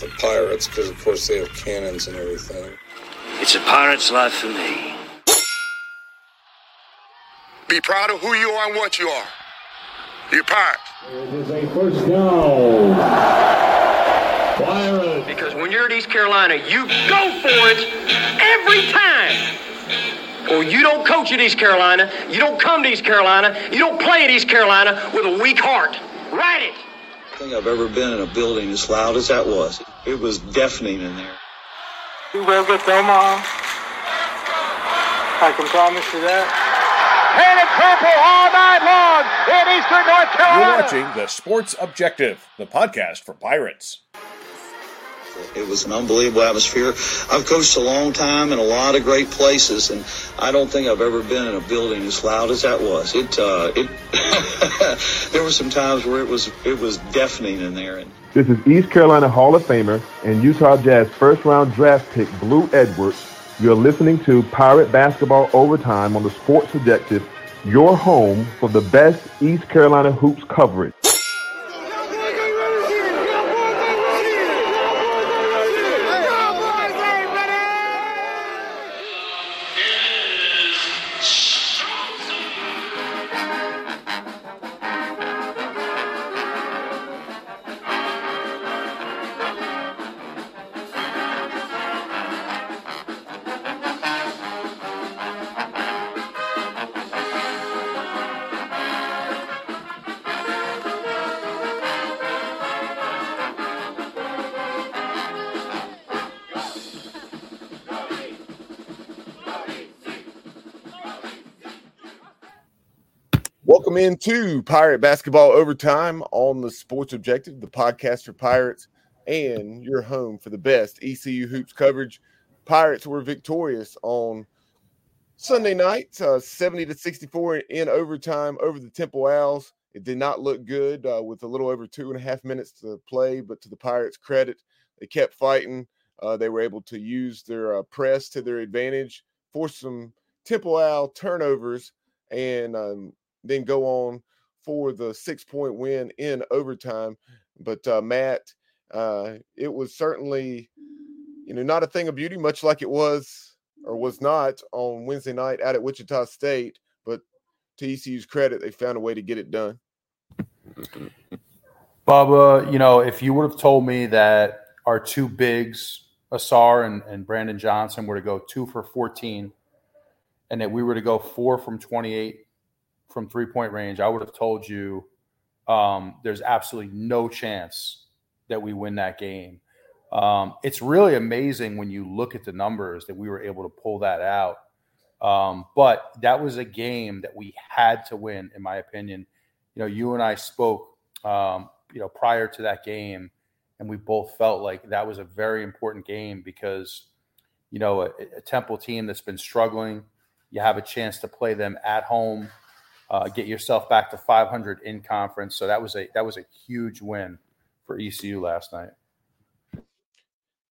with the pirates because, of course, they have cannons and everything. It's a pirate's life for me. Be proud of who you are and what you are. You're pirates. It is a first down. Pirates. Because when you're at East Carolina, you go for it every time. Or you don't coach at East Carolina, you don't come to East Carolina, you don't play at East Carolina with a weak heart. Write it. I think I've ever been in a building as loud as that was. It was deafening in there. We will get to Omaha. I can promise you that. Red and purple all night long in Eastern North Carolina. You're watching the Sports Objective, the podcast for Pirates. It was an unbelievable atmosphere. I've coached a long time in a lot of great places, and I don't think I've ever been in a building as loud as that was. It, uh, it. there were some times where it was it was deafening in there. And this is East Carolina Hall of Famer and Utah Jazz first round draft pick Blue Edwards. You're listening to Pirate Basketball Overtime on the Sports Objective, your home for the best East Carolina hoops coverage. Welcome into Pirate Basketball Overtime on the Sports Objective, the podcast for Pirates, and your home for the best ECU hoops coverage. Pirates were victorious on Sunday night, uh, 70 to 64 in overtime over the Temple Owls. It did not look good uh, with a little over two and a half minutes to play, but to the Pirates' credit, they kept fighting. Uh, they were able to use their uh, press to their advantage, force some Temple Owl turnovers, and um, then go on for the six point win in overtime. But uh, Matt, uh, it was certainly, you know, not a thing of beauty, much like it was or was not on Wednesday night out at Wichita State. But to ECU's credit, they found a way to get it done. Bubba, you know, if you would have told me that our two bigs, Ausar and, and Brandon Johnson, were to go two for 14 and that we were to go four from 28 from three point range, I would have told you um, there's absolutely no chance that we win that game. Um, it's really amazing when you look at the numbers that we were able to pull that out. Um, but that was a game that we had to win, in my opinion. You know, you and I spoke, um, you know, prior to that game, and we both felt like that was a very important game because, you know, a, a Temple team that's been struggling, you have a chance to play them at home uh, get yourself back to 500 in conference. So that was a that was a huge win for ECU last night.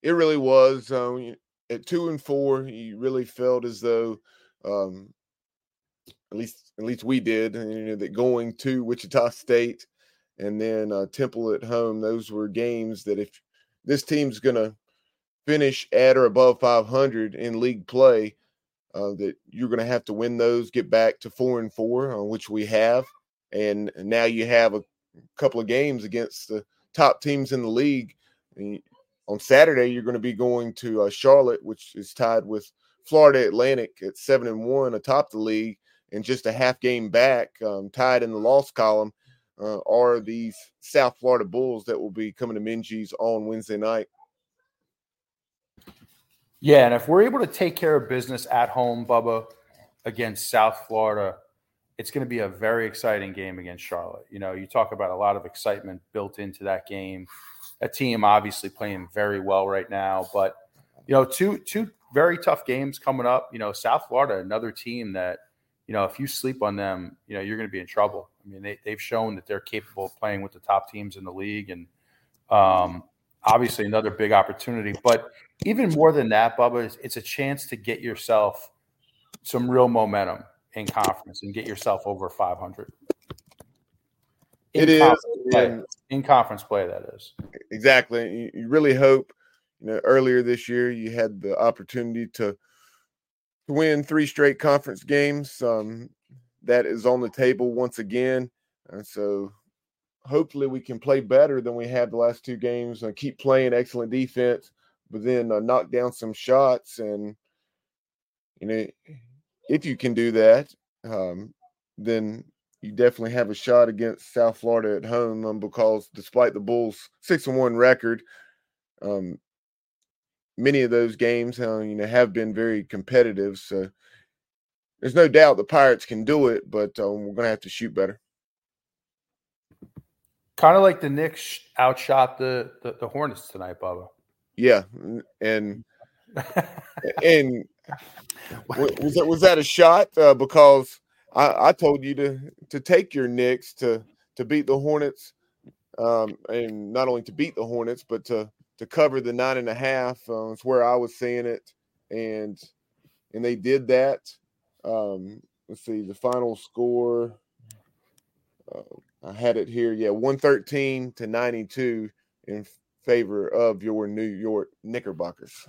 It really was. Um, at two and four, you really felt as though, um, at least at least we did, you know, that going to Wichita State and then uh, Temple at home, those were games that if this team's going to finish at or above 500 in league play, uh, that you're going to have to win those, get back to four and four, uh, which we have, and now you have a couple of games against the top teams in the league. And on Saturday, you're going to be going to uh, Charlotte, which is tied with Florida Atlantic at seven and one atop the league, and just a half game back, um, tied in the loss column, uh, are these South Florida Bulls that will be coming to Minges on Wednesday night. Yeah, and if we're able to take care of business at home, Bubba, against South Florida, it's going to be a very exciting game against Charlotte. You know, you talk about a lot of excitement built into that game. A team obviously playing very well right now, but you know, two two very tough games coming up. You know, South Florida, another team that you know, if you sleep on them, you know, you're going to be in trouble. I mean, they, they've shown that they're capable of playing with the top teams in the league, and um, obviously another big opportunity. But even more than that, Bubba, it's a chance to get yourself some real momentum in conference and get yourself over 500. In it is conference play. in conference play. That is. exactly. You, you really hope. You know, earlier this year you had the opportunity to to win three straight conference games. Um, that is on the table once again, and so hopefully we can play better than we have the last two games and keep playing excellent defense, but then uh, knock down some shots. And you know, if you can do that, um, then you definitely have a shot against South Florida at home. Um, because despite the Bulls' six and one record, um, many of those games, uh, you know, have been very competitive. So there's no doubt the Pirates can do it, but um, we're going to have to shoot better. Kind of like the Knicks outshot the, the the Hornets tonight, Bubba. Yeah, and and was that was that a shot? Uh, because I, I told you to to take your Knicks to to beat the Hornets, um, and not only to beat the Hornets, but to to cover the nine and a half. Uh, it's where I was seeing it, and and they did that. Um, let's see the final score. Uh, I had it here. Yeah, one thirteen to ninety two in favor of your New York Knickerbockers.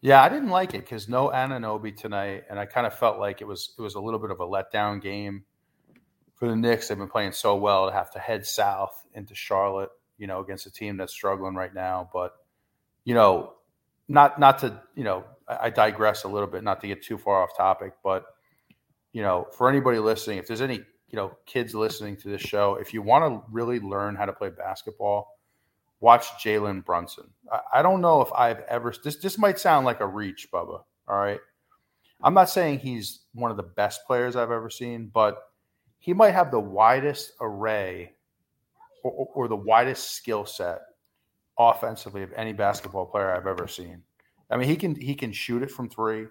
Yeah, I didn't like it because no Anunoby tonight, and I kind of felt like it was it was a little bit of a letdown game for the Knicks. They've been playing so well to have to head south into Charlotte, you know, against a team that's struggling right now. But you know, not not to you know, I, I digress a little bit, not to get too far off topic, but you know, for anybody listening, if there's any you know kids listening to this show, if you want to really learn how to play basketball, watch Jalen Brunson. I, I don't know if I've ever this this might sound like a reach, Bubba. All right. I'm not saying he's one of the best players I've ever seen, but he might have the widest array or, or- the widest skill set offensively of any basketball player I've ever seen. I mean, he can he can shoot it from three.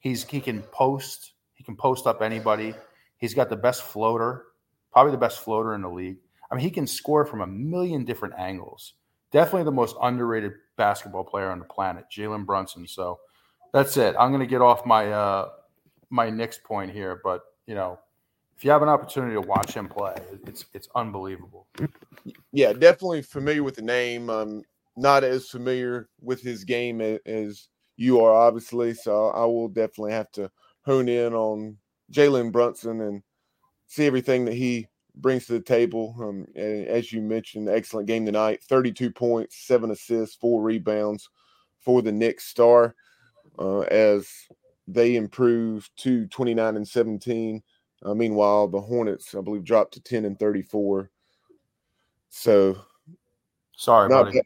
He's he can post. He can post up anybody. He's got the best floater, probably the best floater in the league. I mean, he can score from a million different angles. Definitely the most underrated basketball player on the planet, Jalen Brunson. So that's it. I'm going to get off my uh, my Knicks point here, but you know, if you have an opportunity to watch him play, it's it's unbelievable. Yeah, definitely familiar with the name. Um, not as familiar with his game as you are, obviously. So I will definitely have to hone in on Jalen Brunson and see everything that he brings to the table. Um, and as you mentioned, excellent game tonight 32 points, seven assists, four rebounds for the Knicks star uh, as they improve to 29 and 17. Uh, meanwhile, the Hornets, I believe, dropped to 10 and 34. So Sorry, not, buddy.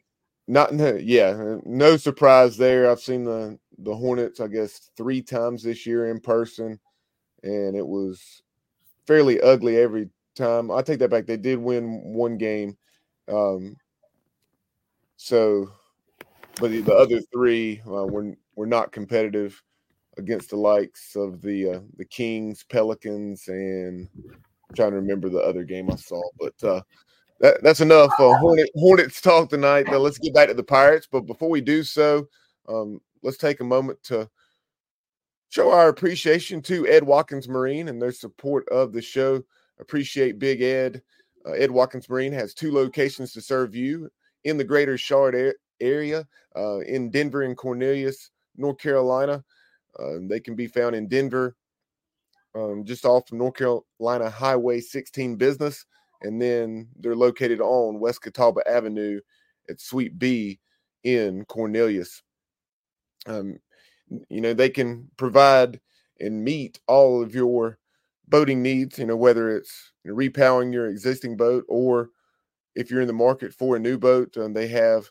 not no, yeah, no surprise there. I've seen the the Hornets, I guess, three times this year in person, and it was fairly ugly every time. I take that back. They did win one game, um, so but the, the other three uh, were were not competitive against the likes of the uh, the Kings, Pelicans, and I'm trying to remember the other game I saw, but uh, that, that's enough uh, Hornet, Hornets talk tonight. Now let's get back to the Pirates. But before we do so, um, let's take a moment to show our appreciation to Ed Watkins Marine and their support of the show. Appreciate Big Ed. Uh, Ed Watkins Marine has two locations to serve you in the greater Charlotte a- area, uh, in Denver and Cornelius, North Carolina. Uh, they can be found in Denver, um, just off of North Carolina Highway 16 Business and then they're located on West Catawba Avenue at Suite B in Cornelius. Um, you know, they can provide and meet all of your boating needs, you know, whether it's repowering your existing boat or if you're in the market for a new boat, um, they have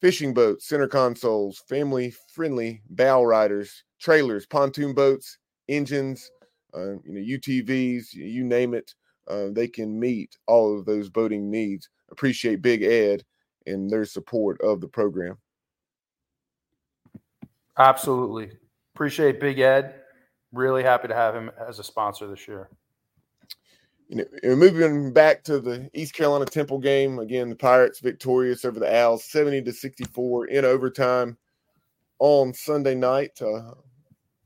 fishing boats, center consoles, family friendly bow riders, trailers, pontoon boats, engines, uh, you know, UTVs, you- you name it uh, they can meet all of those boating needs. Appreciate Big Ed and their support of the program. Absolutely. Appreciate Big Ed. Really happy to have him as a sponsor this year. You know, moving back to the East Carolina Temple game again, the Pirates victorious over the Owls, seventy to sixty-four in overtime on Sunday night. Uh,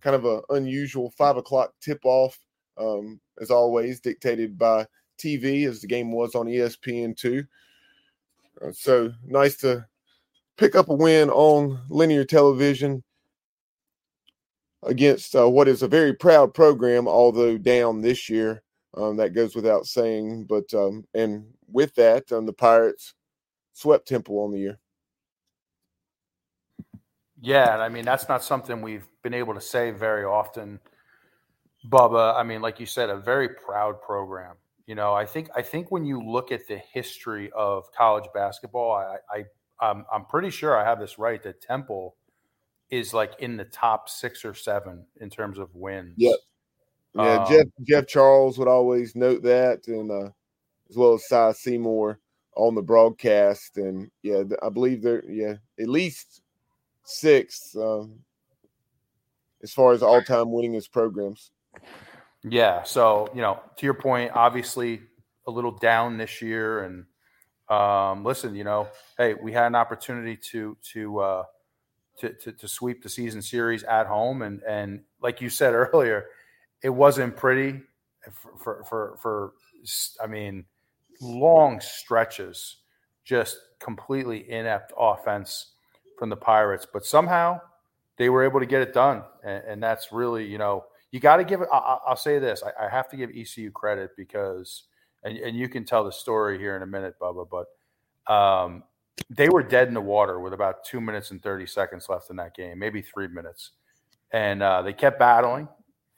kind of an unusual five o'clock tip-off, um, as always, dictated by TV as the game was on ESPN two. Uh, so nice to pick up a win on linear television against uh, what is a very proud program, although down this year. Um, that goes without saying. But um, and with that, um, the Pirates swept Temple on the year. Yeah, I mean that's not something we've been able to say very often, Bubba. I mean, like you said, a very proud program. You know, I think I think when you look at the history of college basketball, I, I I'm, I'm pretty sure I have this right that Temple is like in the top six or seven in terms of wins. Yep. Yeah, um, Jeff Jeff Charles would always note that, and uh, as well as Cy Seymour on the broadcast, and yeah, I believe they're yeah at least six um, as far as all time winningest programs. Yeah, so you know, to your point, obviously a little down this year, and um, listen, you know, hey, we had an opportunity to to uh, to, to, to sweep the season series at home, and and like you said earlier, it wasn't pretty for for for, for I mean, long stretches, just completely inept offense from the Pirates, but somehow they were able to get it done, and, and that's really you know you got to give it. I, will say this: I, I, have to give ECU credit because, and, and you can tell the story here in a minute, Bubba, but um, they were dead in the water with about two minutes and 30 seconds left in that game, maybe three minutes. And uh, they kept battling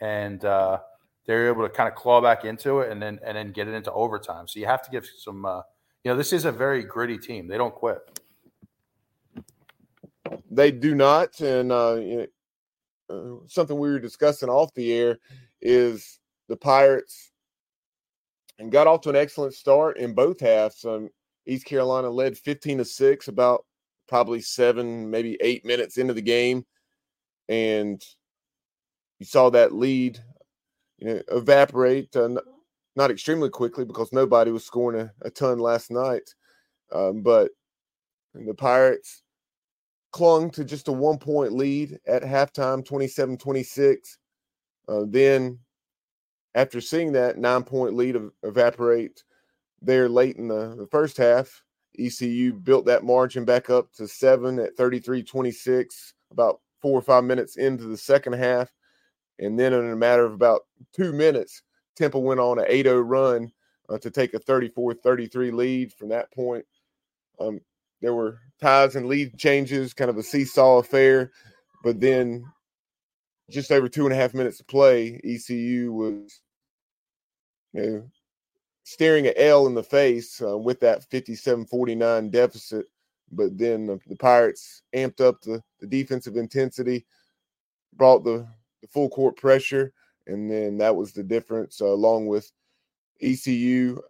and uh, they were able to kind of claw back into it and then, and then get it into overtime. So you have to give some, uh, you know, this is a very gritty team. They don't quit. They do not. And uh, uh, something we were discussing off the air is the Pirates and got off to an excellent start in both halves. Um, East Carolina led 15 to 6 about probably 7 maybe 8 minutes into the game. And you saw that lead you know evaporate uh, not extremely quickly because nobody was scoring a, a ton last night. Um, but the Pirates clung to just a one point lead at halftime 27 26 uh, then after seeing that nine point lead evaporate there late in the, the first half. ECU built that margin back up to seven at 33 26, about four or five minutes into the second half. And then, in a matter of about two minutes, Temple went on an 8 0 run uh, to take a 34 33 lead. From that point, um, there were ties and lead changes, kind of a seesaw affair. But then, just over two and a half minutes to play, ECU was you know, staring at L in the face uh, with that 57-49 deficit. But then the, the, Pirates amped up the, the defensive intensity, brought the, the full court pressure, and then that was the difference. Uh, along with ECU,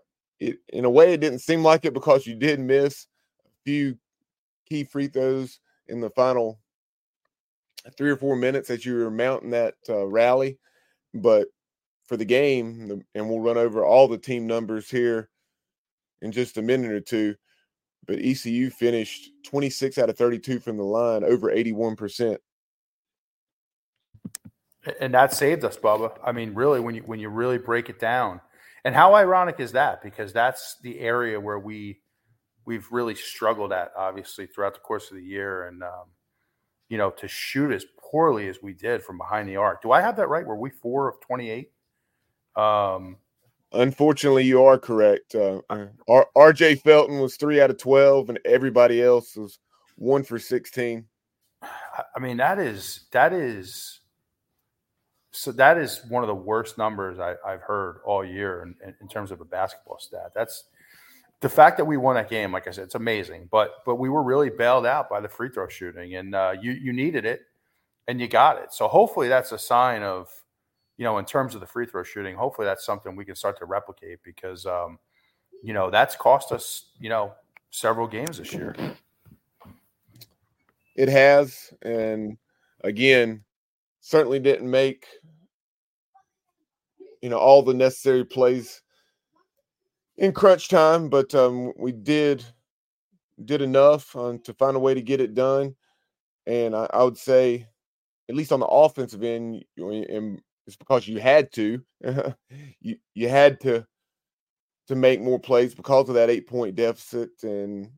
it in a way it didn't seem like it because you did miss a few key free throws in the final three or four minutes as you were mounting that uh, rally. But for the game, and we'll run over all the team numbers here in just a minute or two. But ECU finished 26 out of 32 from the line, over 81%. And that saved us, Bubba. I mean, really, when you when you really break it down, and how ironic is that? Because that's the area where we we've really struggled at, obviously, throughout the course of the year, and um, you know, to shoot as poorly as we did from behind the arc. Do I have that right? Were we four of twenty eight? Um, Unfortunately, you are correct. Uh, R- RJ Felton was three out of 12, and everybody else was one for 16. I mean, that is, that is, so that is one of the worst numbers I, have heard all year in, in, in, terms of a basketball stat. That's the fact that we won that game. Like I said, it's amazing, but, but we were really bailed out by the free throw shooting and uh, you, you needed it and you got it. So hopefully that's a sign of, you know, in terms of the free throw shooting, hopefully that's something we can start to replicate because, um, you know, that's cost us, you know, several games this year. It has. And again, certainly didn't make, you know, all the necessary plays in crunch time, but um, we did did enough um, to find a way to get it done. And I, I would say, at least on the offensive end, and it's because you had to. you you had to to make more plays because of that eight point deficit, and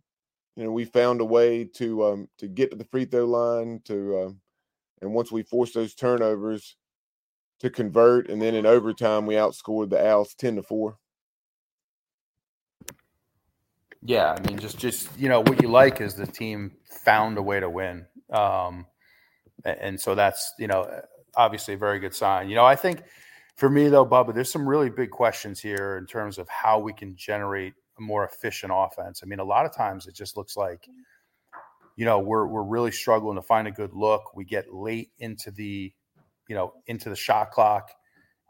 you know we found a way to um, to get to the free throw line to, um, and once we forced those turnovers to convert, and then in overtime we outscored the Owls ten to four. Yeah, I mean, just just you know what you like is the team found a way to win, um, and so that's you know obviously a very good sign. You know, I think for me though, Bubba, there's some really big questions here in terms of how we can generate a more efficient offense. I mean, a lot of times it just looks like, you know, we're we're really struggling to find a good look. We get late into the, you know, into the shot clock,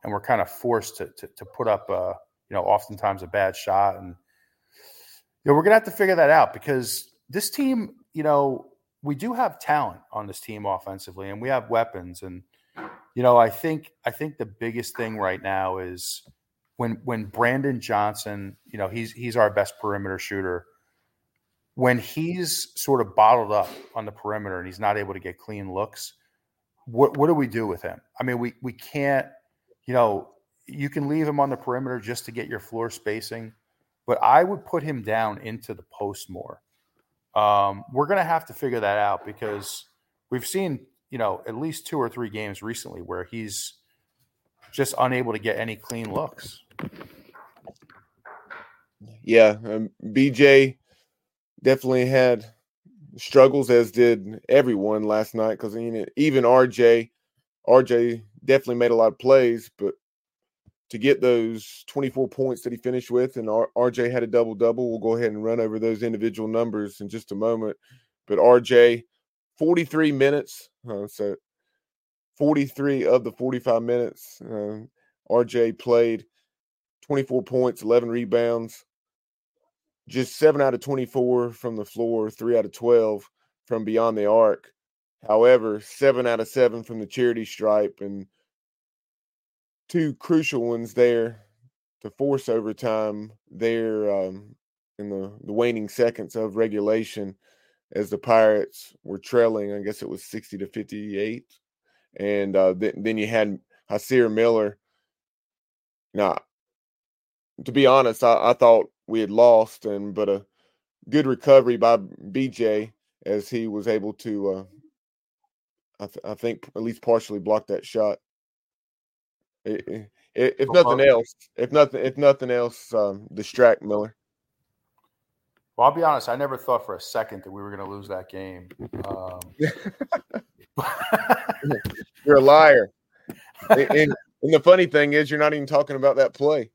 and we're kind of forced to to, to put up a, you know, oftentimes a bad shot and you know, we're gonna have to figure that out because this team, you know, we do have talent on this team offensively, and we have weapons. And you know, I think I think the biggest thing right now is when when Brandon Johnson, you know, he's he's our best perimeter shooter. When he's sort of bottled up on the perimeter and he's not able to get clean looks, what what do we do with him? I mean, we we can't, you know, you can leave him on the perimeter just to get your floor spacing but I would put him down into the post more. Um, we're to have to figure that out because we've seen, you know, at least two or three games recently where he's just unable to get any clean looks. Yeah, um, BJ definitely had struggles, as did everyone last night. Because even RJ, RJ definitely made a lot of plays, but to get those 24 points that he finished with, and R- RJ had a double double. We'll go ahead and run over those individual numbers in just a moment. But RJ, 43 minutes, uh, so 43 of the 45 minutes, uh, RJ played 24 points, 11 rebounds, just seven out of 24 from the floor, three out of 12 from beyond the arc. However, seven out of seven from the charity stripe and two crucial ones there to force overtime there um, in the, the waning seconds of regulation as the Pirates were trailing. I guess it was 60 to 58. And uh, th- then you had Hysier Miller. Now, to be honest, I, I thought we had lost, and but a good recovery by BJ as he was able to, uh, I, th- I think, at least partially block that shot if nothing else, if nothing, if nothing else, um, distract Miller. Well, I'll be honest. I never thought for a second that we were going to lose that game. Um, you're a liar. and, and, the funny thing is, you're not even talking about that play.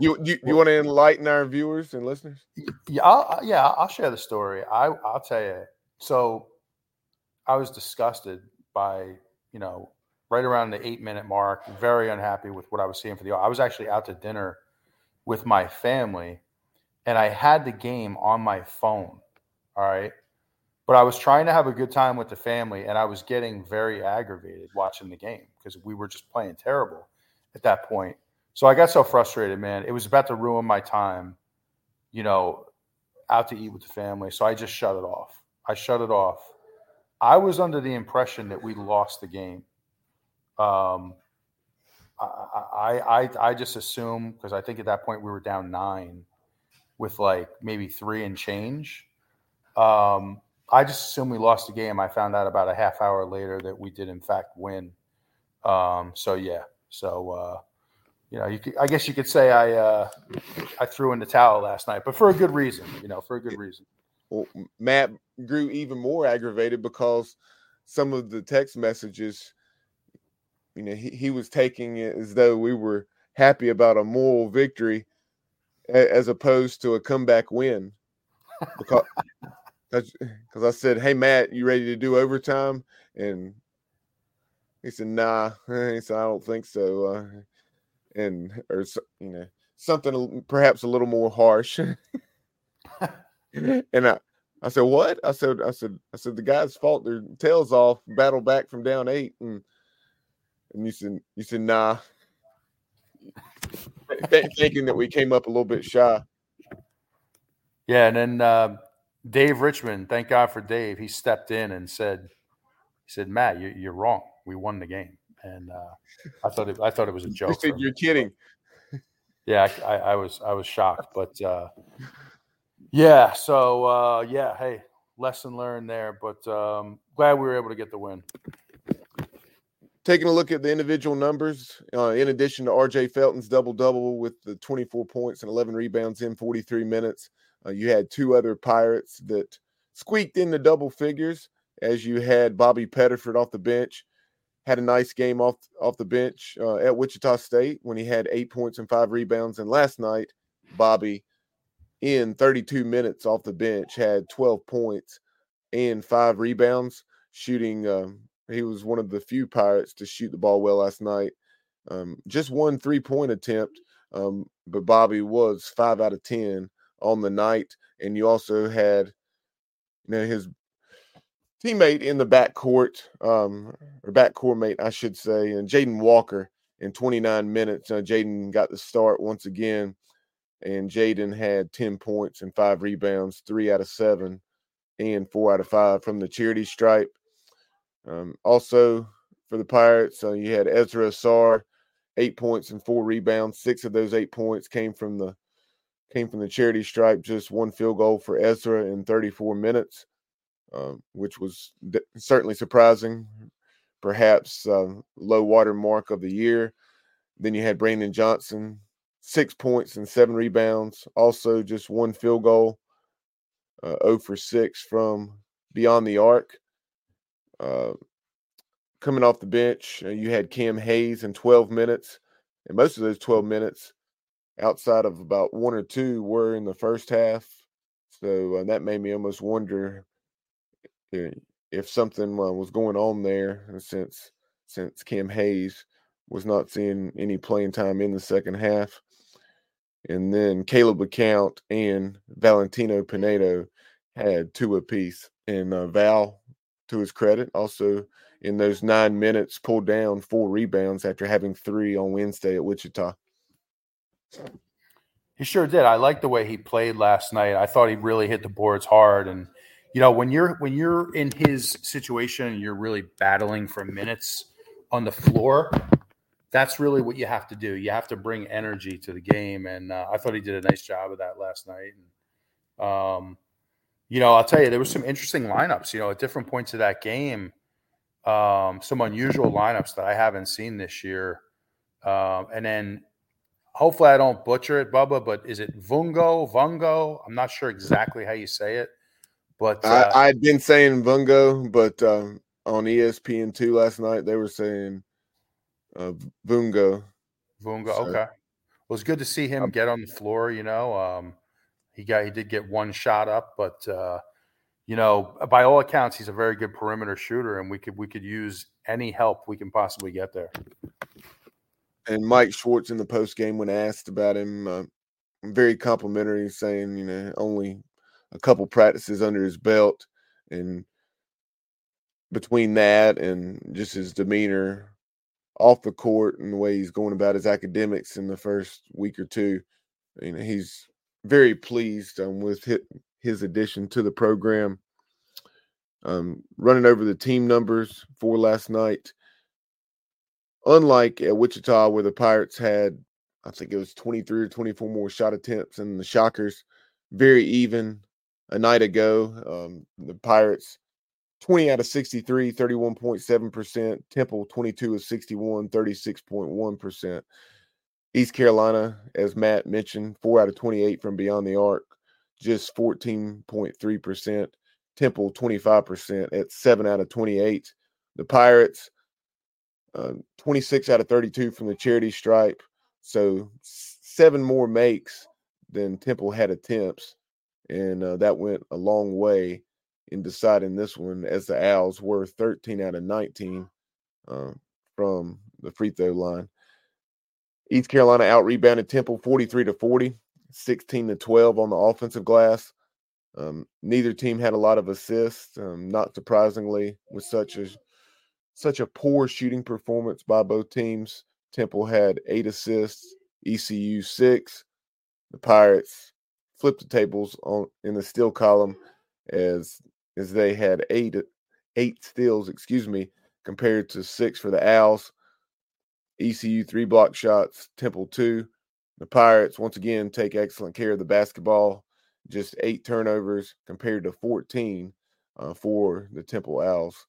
You you, you want to enlighten our viewers and listeners? Yeah, I'll, yeah, I'll share the story. I I'll tell you. So, I was disgusted by you know, right around the eight minute mark. Very unhappy with what I was seeing for the. I was actually out to dinner with my family, and I had the game on my phone. All right. But I was trying to have a good time with the family, and I was getting very aggravated watching the game because we were just playing terrible at that point. So I got so frustrated, man. It was about to ruin my time, you know, out to eat with the family. So I just shut it off. I shut it off. I was under the impression that we lost the game. Um, I, I, I just assume because I think at that point we were down nine with like maybe three and change. Um, I just assume we lost the game. I found out about a half hour later that we did in fact win. Um, so yeah, so uh, you know, you could, I guess you could say I uh, I threw in the towel last night, but for a good reason. You know, for a good reason well, Matt grew even more aggravated because some of the text messages, you know, he, he was taking it as though we were happy about a moral victory as opposed to a comeback win. Because because I said, "Hey Matt, you ready to do overtime?" And he said, "Nah." He said, "I don't think so." Uh, and or you know something perhaps a little more harsh. and I, I said, "What?" I said, "I said, I said the guys fought their tails off, battled back from down eight, and and you said, you said, nah." thinking that we came up a little bit shy. Yeah, and then uh, Dave Richmond, thank God for Dave, he stepped in and said, "He said, Matt, you, you're wrong. We won the game." and uh, I thought it, I thought it was a joke. You said you're kidding. Yeah, I, I, was I was shocked, but uh, yeah. So uh, yeah, hey, lesson learned there. But um, glad we were able to get the win. Taking a look at the individual numbers, uh, in addition to RJ Felton's double double with the 24 points and 11 rebounds in 43 minutes, uh, you had two other Pirates that squeaked in the double figures. As you had Bobby Pettiford off the bench, had a nice game off off the bench uh, at Wichita State when he had eight points and five rebounds. And last night, Bobby, in 32 minutes off the bench, had 12 points and five rebounds, shooting. Um, he was one of the few Pirates to shoot the ball well last night. Um, just one three point attempt, um, but Bobby was five out of 10 on the night. And you also had, you know, his teammate in the backcourt, um, or backcourt mate, I should say, and Jaden Walker in 29 minutes. Uh, Jaden got the start once again, and Jaden had 10 points and five rebounds, three out of seven, and four out of five from the charity stripe. Um, also for the Pirates, uh, you had Ezra Ausar, eight points and four rebounds. Six of those eight points came from the came from the charity stripe. Just one field goal for Ezra in 34 minutes, uh, which was d- certainly surprising. Perhaps uh, low water mark of the year. Then you had Brandon Johnson, six points and seven rebounds. Also, just one field goal, uh, 0 for 6 from beyond the arc. Uh, coming off the bench, uh, you had Cam Hayes in 12 minutes. And most of those 12 minutes, outside of about one or two, were in the first half. So uh, that made me almost wonder if something uh, was going on there since since Cam Hayes was not seeing any playing time in the second half. And then Caleb LeCount and Valentino Pinedo had two apiece. And uh, Val, to his credit, also in those nine minutes pulled down four rebounds after having three on Wednesday at Wichita. He sure did. I like the way he played last night. I thought he really hit the boards hard and you know when you're when you're in his situation and you're really battling for minutes on the floor that's really what you have to do you have to bring energy to the game and uh, i thought he did a nice job of that last night and, um, you know i'll tell you there was some interesting lineups you know at different points of that game um, some unusual lineups that i haven't seen this year um, and then hopefully i don't butcher it bubba but is it vungo vungo i'm not sure exactly how you say it but uh, I, had been saying Vungo, but um, on ESPN two last night they were saying uh, Vungo. Vungo, so, okay. Well, it's good to see him get on the floor. You know, um, he got he did get one shot up, but uh, you know, by all accounts, he's a very good perimeter shooter, and we could we could use any help we can possibly get there. And Mike Schwartz in the post game when asked about him, uh, very complimentary, saying you know only a couple practices under his belt and between that and just his demeanor off the court and the way he's going about his academics in the first week or two you know he's very pleased um, with his, his addition to the program um, running over the team numbers for last night unlike at wichita where the pirates had i think it was 23 or 24 more shot attempts and the shockers very even a night ago. Um, the Pirates 20 out of 63, 31.7%. Temple 22 of 61, 36.1%. East Carolina, as Matt mentioned, 4 out of 28 from beyond the arc, just 14.3%. Temple 25% at 7 out of 28. The Pirates uh, 26 out of 32 from the charity stripe. So seven more makes than Temple had attempts and uh, that went a long way in deciding this one as the Owls were 13 out of 19 uh, from the free throw line. East Carolina out rebounded Temple 43 to 40, 16 to 12 on the offensive glass. Um, neither team had a lot of assists, um, not surprisingly, with such a such a poor shooting performance by both teams. Temple had eight assists, ECU six. The Pirates flipped the tables on in the steal column as as they had eight eight steals, excuse me, compared to six for the Owls. ECU three block shots, Temple two. The Pirates once again take excellent care of the basketball, just eight turnovers compared to 14 uh, for the Temple Owls.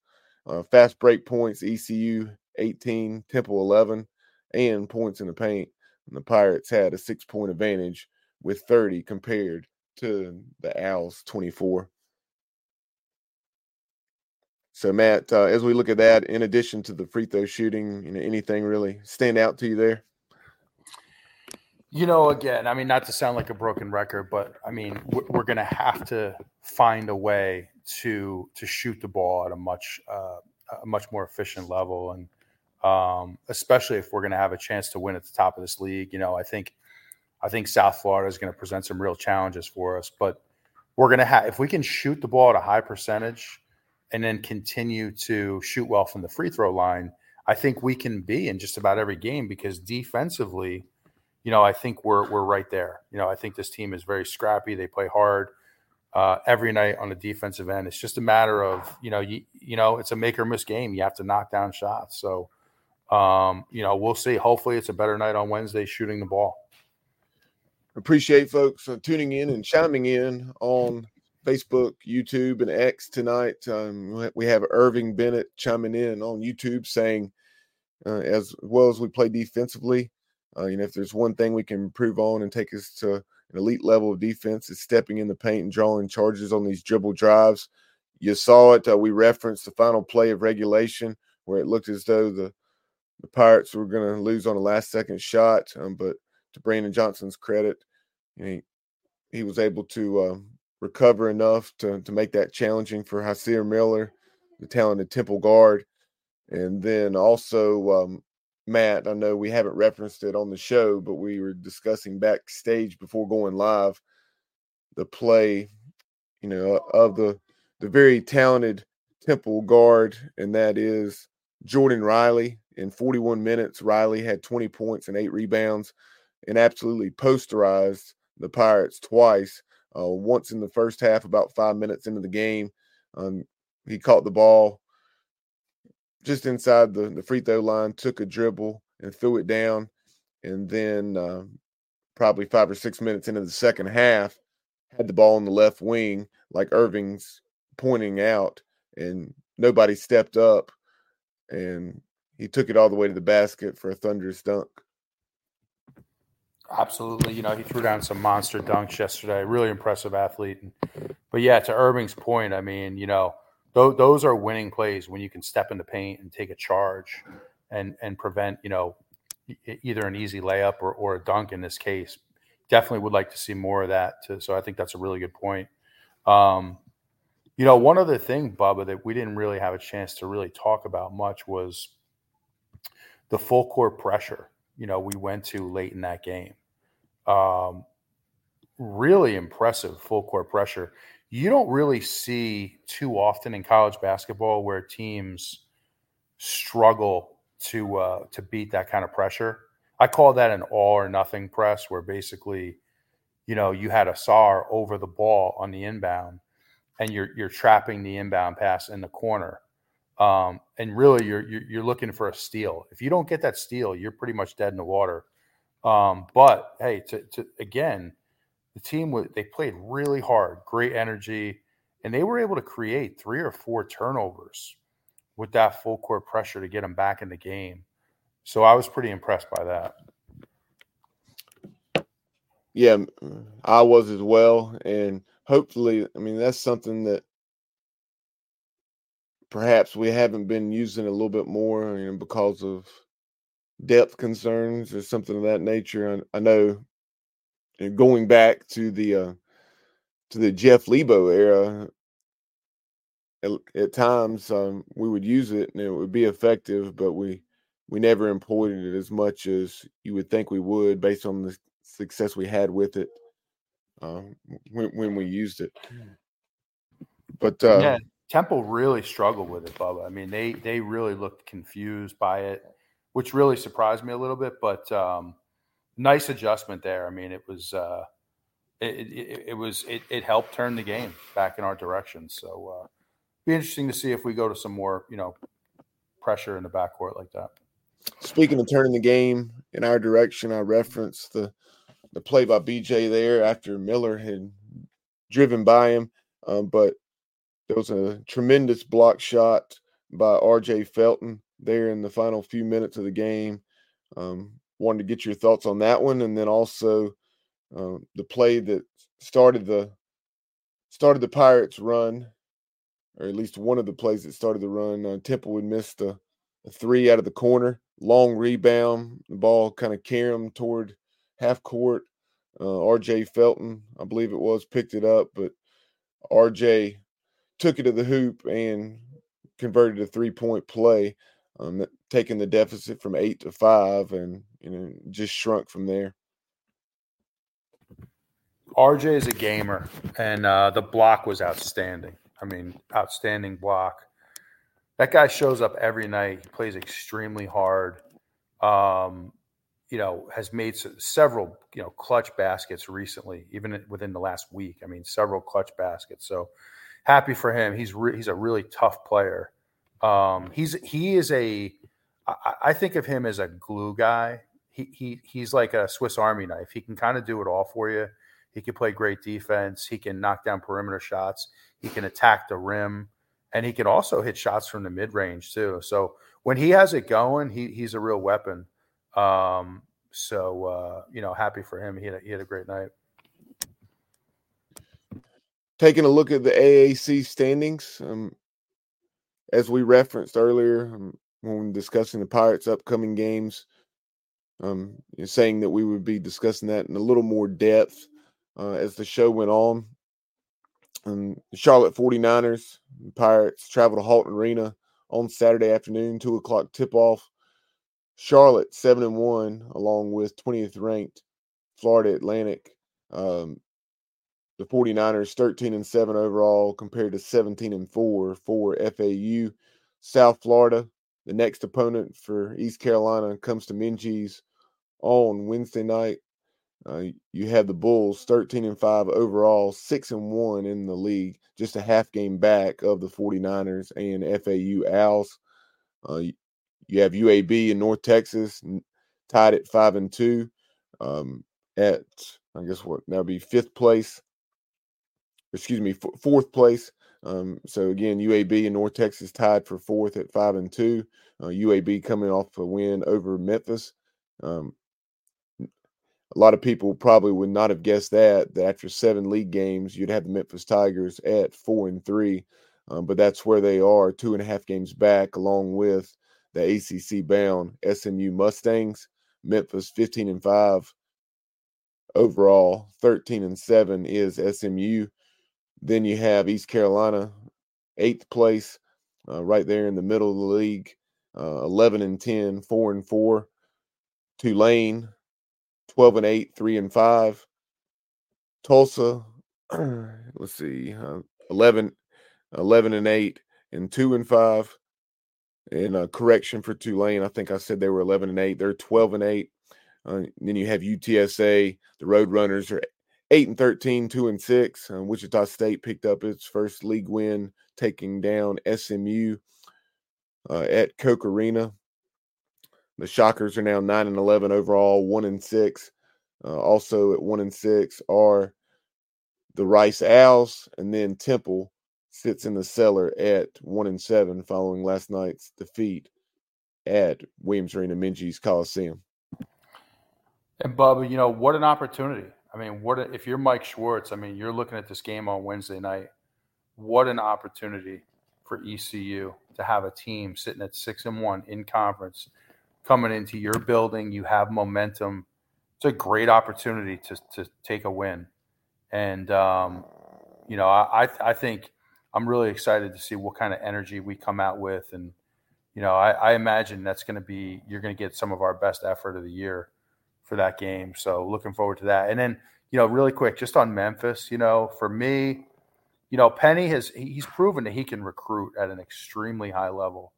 Uh, fast break points, ECU 18, Temple 11, and points in the paint. And the Pirates had a six point advantage with 30 compared to the Owls 24. So, Matt, uh, as we look at that, in addition to the free throw shooting, you know, anything really stand out to you there? You know, again, I mean, not to sound like a broken record, but I mean, we're going to have to find a way to to shoot the ball at a much uh, a much more efficient level, and um, especially if we're going to have a chance to win at the top of this league. You know, I think I think South Florida is going to present some real challenges for us, but we're going to have if we can shoot the ball at a high percentage and then continue to shoot well from the free throw line, I think we can be in just about every game because defensively you know, I think we're we're right there. You know, I think this team is very scrappy. They play hard uh, every night on the defensive end. It's just a matter of you know you you know it's a make or miss game. You have to knock down shots. So um, you know we'll see. Hopefully, it's a better night on Wednesday shooting the ball. Appreciate folks uh, tuning in and chiming in on Facebook, YouTube, and X tonight. Um, we have Irving Bennett chiming in on YouTube saying, uh, as well as we play defensively, uh, you know, if there's one thing we can improve on and take us to an elite level of defense, is stepping in the paint and drawing charges on these dribble drives. You saw it. Uh, we referenced the final play of regulation where it looked as though the the Pirates were going to lose on a last second shot. Um, but to Brandon Johnson's credit, you know, he, he was able to uh, recover enough to, to make that challenging for Hysier Miller, the talented Temple guard. And then also um, Matt, I know we haven't referenced it on the show, but we were discussing backstage before going live the play, you know, of the the very talented Temple guard, and that is Jordan Riley. In 41 minutes, Riley had 20 points and eight rebounds, and absolutely posterized the Pirates twice. Uh, once in the first half, about five minutes into the game, um, he caught the ball just inside the, the free throw line, took a dribble and threw it down. And then uh, probably five or six minutes into the second half, had the ball on the left wing, like Irving's pointing out, and nobody stepped up. And he took it all the way to the basket for a thunderous dunk. Absolutely. You know, he threw down some monster dunks yesterday. Really impressive athlete. But yeah, to Irving's point, I mean, you know, those, those are winning plays when you can step in the paint and take a charge and and prevent you know either an easy layup or, or a dunk in this case definitely would like to see more of that too, so i think that's a really good point um, you know one other thing bubba that we didn't really have a chance to really talk about much was the full court pressure you know we went to late in that game um, really impressive full court pressure you don't really see too often in college basketball where teams struggle to uh, to beat that kind of pressure. I call that an all or nothing press, where basically, you know, you had Ausar over the ball on the inbound, and you're you're trapping the inbound pass in the corner, um, and really you're, you're, you're looking for a steal. If you don't get that steal, you're pretty much dead in the water. Um, but hey, to, to again, the team they played really hard, great energy, and they were able to create three or four turnovers with that full court pressure to get them back in the game. So I was pretty impressed by that. Yeah, I was as well, and hopefully, I mean that's something that perhaps we haven't been using a little bit more, you know, because of depth concerns or something of that nature. I, I know going back to the uh, to the Jeff Lebo era, at, at times um, we would use it and it would be effective, but we we never employed it as much as you would think we would based on the success we had with it um, when, when we used it. But uh, yeah, Temple really struggled with it, Bubba. I mean, they they really looked confused by it, which really surprised me a little bit. But um, nice adjustment there. I mean, it was uh, it, it, it was it, it helped turn the game back in our direction. So uh, be interesting to see if we go to some more you know pressure in the backcourt like that. speaking of turning the game in our direction, I referenced the the play by BJ there after Miller had driven by him, um, but there was a tremendous block shot by RJ Felton there in the final few minutes of the game. Um, wanted to get your thoughts on that one, and then also uh, the play that started the started the Pirates' run, or at least one of the plays that started the run. Uh, Temple would miss the a three out of the corner, long rebound. The ball kind of carried him toward half court. Uh, RJ Felton, I believe it was, picked it up, but RJ took it to the hoop and converted a three point play, um, taking the deficit from eight to five, and you know just shrunk from there. RJ is a gamer, and uh, the block was outstanding. I mean, outstanding block that guy shows up every night. He plays extremely hard. Um, you know, has made several you know clutch baskets recently, even within the last week. I mean, several clutch baskets. So happy for him. He's re- he's a really tough player. Um, he's he is a. I, I think of him as a glue guy. He he he's like a Swiss Army knife. He can kind of do it all for you. He can play great defense. He can knock down perimeter shots. He can attack the rim and he can also hit shots from the mid range too. So when he has it going, he he's a real weapon. Um, so uh, you know, happy for him. He had a, he had a great night. Taking a look at the AAC standings, um, as we referenced earlier um, when discussing the Pirates' upcoming games, um, saying that we would be discussing that in a little more depth uh, as the show went on. And the Charlotte 49ers, the Pirates travel to Halton Arena on Saturday afternoon, two o'clock tip off. Charlotte seven and one, along with 20th ranked Florida Atlantic. Um, the 49ers 13 and 7 overall compared to 17 and 4 for FAU. South Florida, the next opponent for East Carolina comes to Minges on Wednesday night. Uh, you have the Bulls 13 and 5 overall, 6 and 1 in the league, just a half game back of the 49ers and FAU Owls. Uh, you have UAB in North Texas tied at 5 and 2 um, at, I guess what, now be fifth place. Excuse me, f- fourth place. Um, so again, UAB and North Texas tied for fourth at 5 and 2. Uh, UAB coming off a win over Memphis. Um, a lot of people probably would not have guessed that that after seven league games you'd have the memphis tigers at four and three um, but that's where they are two and a half games back along with the acc bound smu mustangs memphis 15 and 5 overall 13 and 7 is smu then you have east carolina eighth place uh, right there in the middle of the league uh, 11 and 10 4 and 4 tulane 12 and 8, 3 and 5. Tulsa, let's see, uh, 11, 11 and 8, and 2 and 5. And a correction for Tulane, I think I said they were 11 and 8. They're 12 and 8. Uh, then you have UTSA, the Roadrunners are 8 and 13, 2 and 6. Uh, Wichita State picked up its first league win, taking down SMU uh, at Koch Arena. The Shockers are now nine and eleven overall, one and six. Uh, also at one and six are the Rice Owls, and then Temple sits in the cellar at one and seven following last night's defeat at Williams Arena Minges Coliseum. And Bubba, you know what an opportunity. I mean, what if you're Mike Schwartz? I mean, you're looking at this game on Wednesday night. What an opportunity for ECU to have a team sitting at six and one in conference coming into your building. You have momentum. It's a great opportunity to to take a win, and um, you know I I think I'm really excited to see what kind of energy we come out with, and you know I, I imagine that's going to be you're going to get some of our best effort of the year for that game. So looking forward to that, and then you know really quick just on Memphis, you know for me. You know, Penny has he's proven that he can recruit at an extremely high level.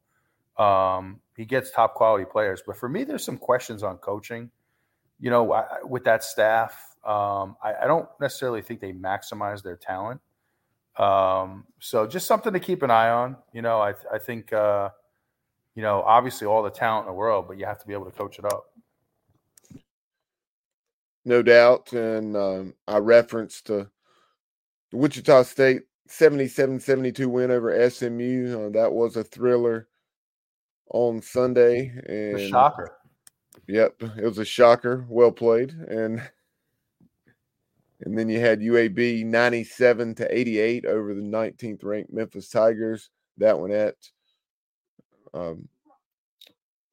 Um, he gets top quality players, but for me, there's some questions on coaching. You know, I, with that staff, um, I, I, don't necessarily think they maximize their talent. Um, so just something to keep an eye on. You know, I, I think uh, you know, obviously all the talent in the world, but you have to be able to coach it up. No doubt. And um, I referenced uh, the Wichita State 77 72 win over SMU. Uh, that was a thriller on Sunday. And a shocker. Yep, it was a shocker. Well played. And and then you had UAB 97 to 88 over the 19th ranked Memphis Tigers. That one at um,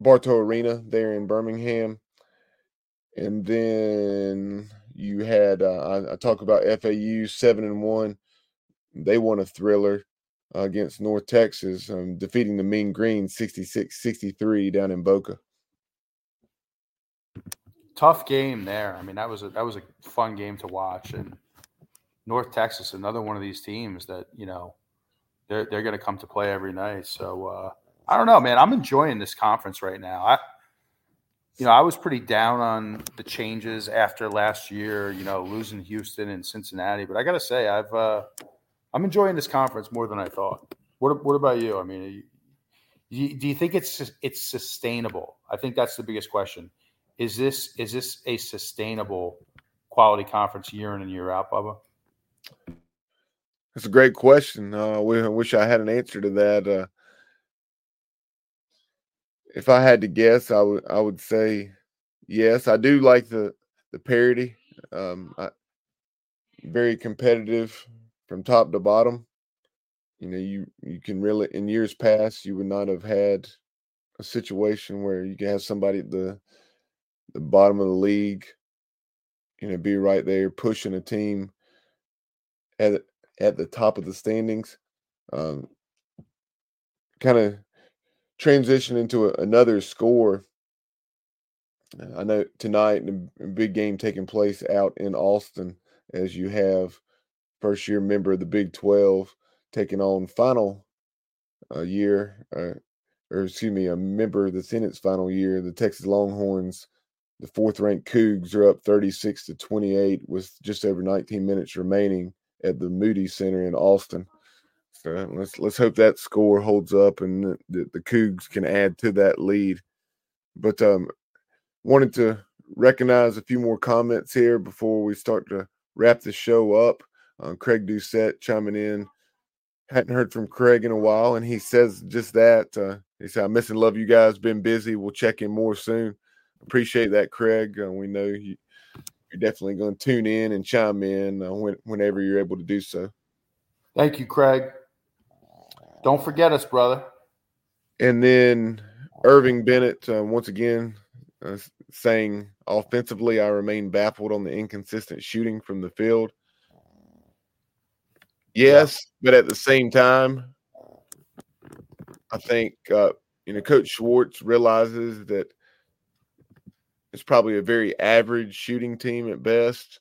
Bartow Arena there in Birmingham. And then you had uh, I, I talk about FAU seven and one. They won a thriller uh, against North Texas, um, defeating the Mean Green 66-63 down in Boca. Tough game there. I mean, that was a that was a fun game to watch. And North Texas, another one of these teams that you know they're they're going to come to play every night. So uh, I don't know, man. I'm enjoying this conference right now. I you know, I was pretty down on the changes after last year, you know, losing Houston and Cincinnati, but I got to say I've uh I'm enjoying this conference more than I thought. What what about you? I mean, you, do you think it's it's sustainable? I think that's the biggest question. Is this is this a sustainable quality conference year in and year out, Bubba? That's a great question. Uh, I wish I had an answer to that. Uh, if I had to guess, I would I would say yes. I do like the the parity. Um, I, very competitive from top to bottom. You know, you you can really in years past you would not have had a situation where you can have somebody at the the bottom of the league, you know, be right there pushing a team at at the top of the standings. Um, kind of transition into a, another score. I know tonight, a big game taking place out in Austin, as you have first year member of the Big 12 taking on final uh, year, uh, or excuse me, a member that's in its final year, the Texas Longhorns. The fourth ranked Cougs are up 36 to 28 with just over 19 minutes remaining at the Moody Center in Austin. So let's let's hope that score holds up and the, the Cougs can add to that lead. But um, wanted to recognize a few more comments here before we start to wrap the show up. Uh, Craig Doucette chiming in. Hadn't heard from Craig in a while, and he says just that. Uh, he said, "I miss and love you guys. Been busy. We'll check in more soon." Appreciate that, Craig. Uh, we know you, are definitely going to tune in and chime in uh, when, whenever you're able to do so. Thank you, Craig. Don't forget us, brother. And then Irving Bennett, uh, once again, uh, saying offensively, I remain baffled on the inconsistent shooting from the field. Yes, yeah. but at the same time, I think uh, you know Coach Schwartz realizes that it's probably a very average shooting team at best,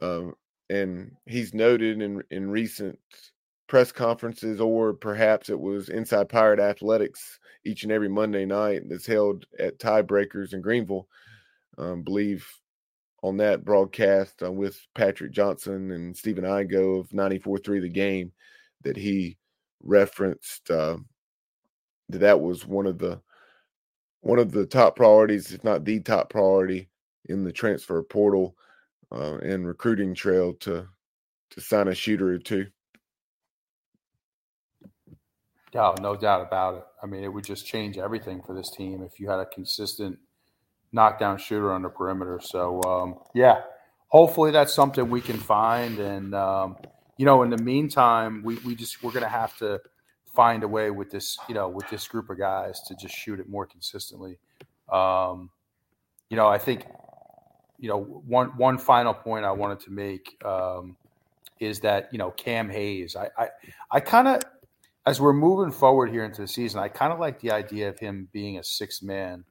um, and he's noted in in recent press conferences, or perhaps it was Inside Pirate Athletics each and every Monday night that's held at Tiebreakers in Greenville. Um, believe on that broadcast uh, with Patrick Johnson and Stephen Igo of 94.3 The Game that he referenced uh, that that was one of the one of the top priorities, if not the top priority, in the transfer portal uh, and recruiting trail to to sign a shooter or two. Yeah, no doubt about it. I mean, it would just change everything for this team if you had a consistent knockdown shooter on the perimeter. So, um, yeah, hopefully that's something we can find. And um, you know, in the meantime, we we just we're gonna have to find a way with this, you know, with this group of guys to just shoot it more consistently. Um, you know, I think, you know, one one final point I wanted to make um, is that you know Cam Hayes. I I, I kind of as we're moving forward here into the season, I kind of like the idea of him being a six man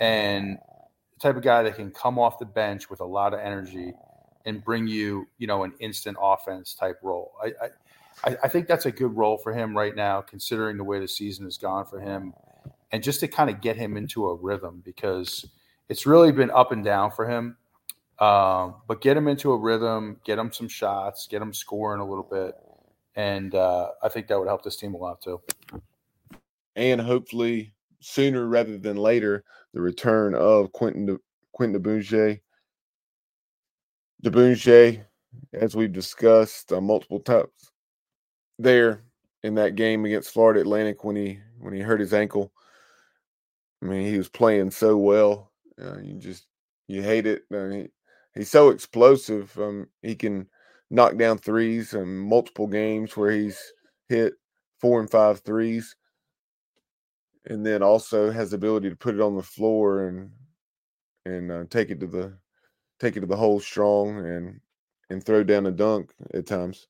and the type of guy that can come off the bench with a lot of energy and bring you, you know, an instant offense type role. I, I, I think that's a good role for him right now, considering the way the season has gone for him, and just to kind of get him into a rhythm because it's really been up and down for him. Um, but get him into a rhythm, get him some shots, get him scoring a little bit and uh, I think that would help this team a lot too. And hopefully, sooner rather than later the return of Quentin De, Quentin Diboundje. Diboundje, as we've discussed uh, multiple times, there in that game against Florida Atlantic when he when he hurt his ankle. I mean, he was playing so well. Uh, you just you hate it. I mean, he's so explosive. Um, he can knock down threes and multiple games where he's hit four and five threes, and then also has the ability to put it on the floor and and uh, take it to the take it to the hole strong and and throw down a dunk at times.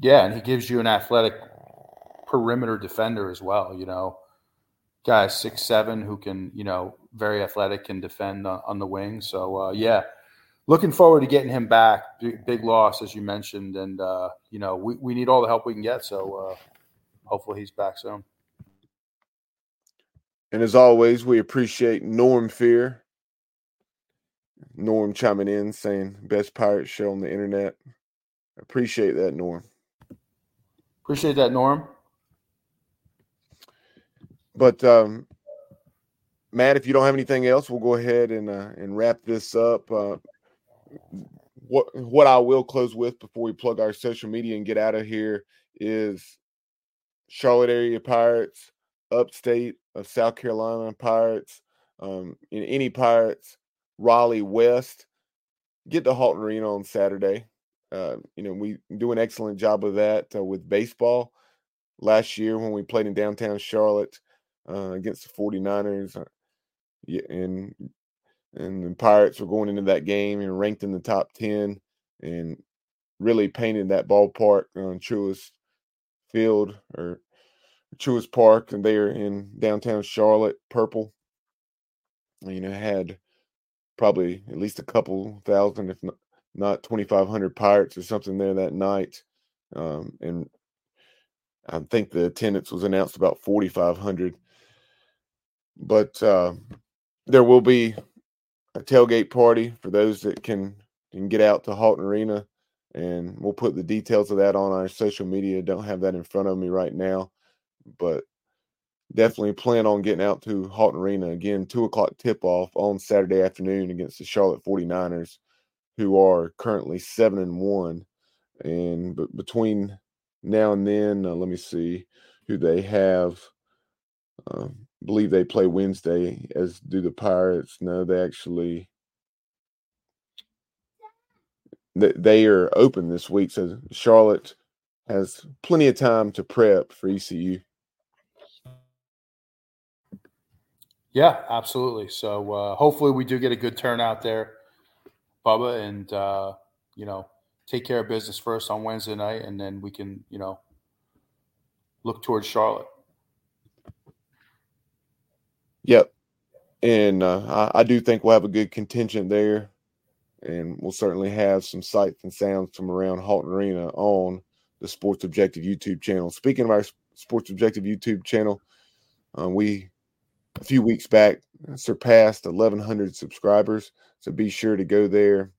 Yeah, and he gives you an athletic perimeter defender as well. You know, guys six seven who can you know very athletic can defend on, on the wing. So uh, yeah, looking forward to getting him back. Big, big loss as you mentioned, and uh, you know we, we need all the help we can get. So uh, hopefully he's back soon. And as always, we appreciate Norm Fear. Norm chiming in saying best pirate show on the internet. Appreciate that, Norm. Appreciate that, Norm. But um, Matt, if you don't have anything else, we'll go ahead and uh, and wrap this up. Uh, what what I will close with before we plug our social media and get out of here is Charlotte area Pirates, upstate of South Carolina Pirates, um, in any Pirates, Raleigh West. Get to Halton Arena on Saturday. Uh, you know, we do an excellent job of that uh, with baseball. Last year when we played in downtown Charlotte uh, against the 49ers, uh, and and the Pirates were going into that game and ranked in the top 10 and really painted that ballpark on Truist Field or Truist Park, and they are in downtown Charlotte, purple. You know, had probably at least a couple thousand, if not, not 2,500 Pirates or something there that night. Um, and I think the attendance was announced about 4,500. But uh, there will be a tailgate party for those that can can get out to Halton Arena, and we'll put the details of that on our social media. Don't have that in front of me right now, but definitely plan on getting out to Halton Arena again. Two o'clock tip off on Saturday afternoon against the Charlotte 49ers, who are currently seven and one, and but between now and then, uh, let me see who they have. Um, believe they play Wednesday, as do the Pirates. No, they actually they, they are open this week, so Charlotte has plenty of time to prep for ECU. Yeah, absolutely. So uh, hopefully we do get a good turnout there, Bubba, and uh, you know take care of business first on Wednesday night, and then we can you know look towards Charlotte. Yep. And uh, I, I, do think we'll have a good contingent there. And we'll certainly have some sights and sounds from around Halton Arena on the Sports Objective YouTube channel. Speaking of our Sports Objective YouTube channel, uh, we a few weeks back surpassed 1,100 subscribers. So be sure to go there,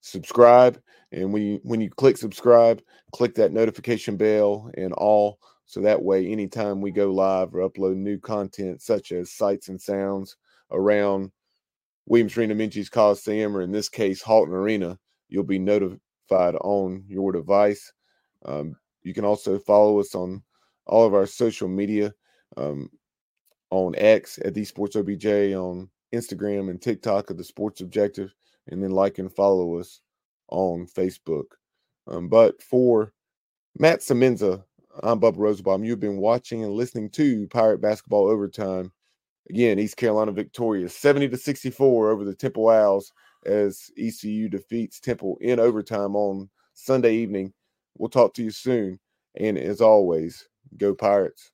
subscribe, and when you when you click subscribe, click that notification bell and all so that way, anytime we go live or upload new content, such as sights and sounds around Williams Arena Minges Coliseum, or in this case, Halton Arena, you'll be notified on your device. Um, you can also follow us on all of our social media um, on X at the Sports OBJ, on Instagram and TikTok of the Sports Objective, and then like and follow us on Facebook. Um, but for Matt Semenza I'm Bubba Rosenbaum. You've been watching and listening to Pirate Basketball Overtime. Again, East Carolina victorious 70 to 64 over the Temple Owls as ECU defeats Temple in overtime on Sunday evening. We'll talk to you soon. And as always, go Pirates.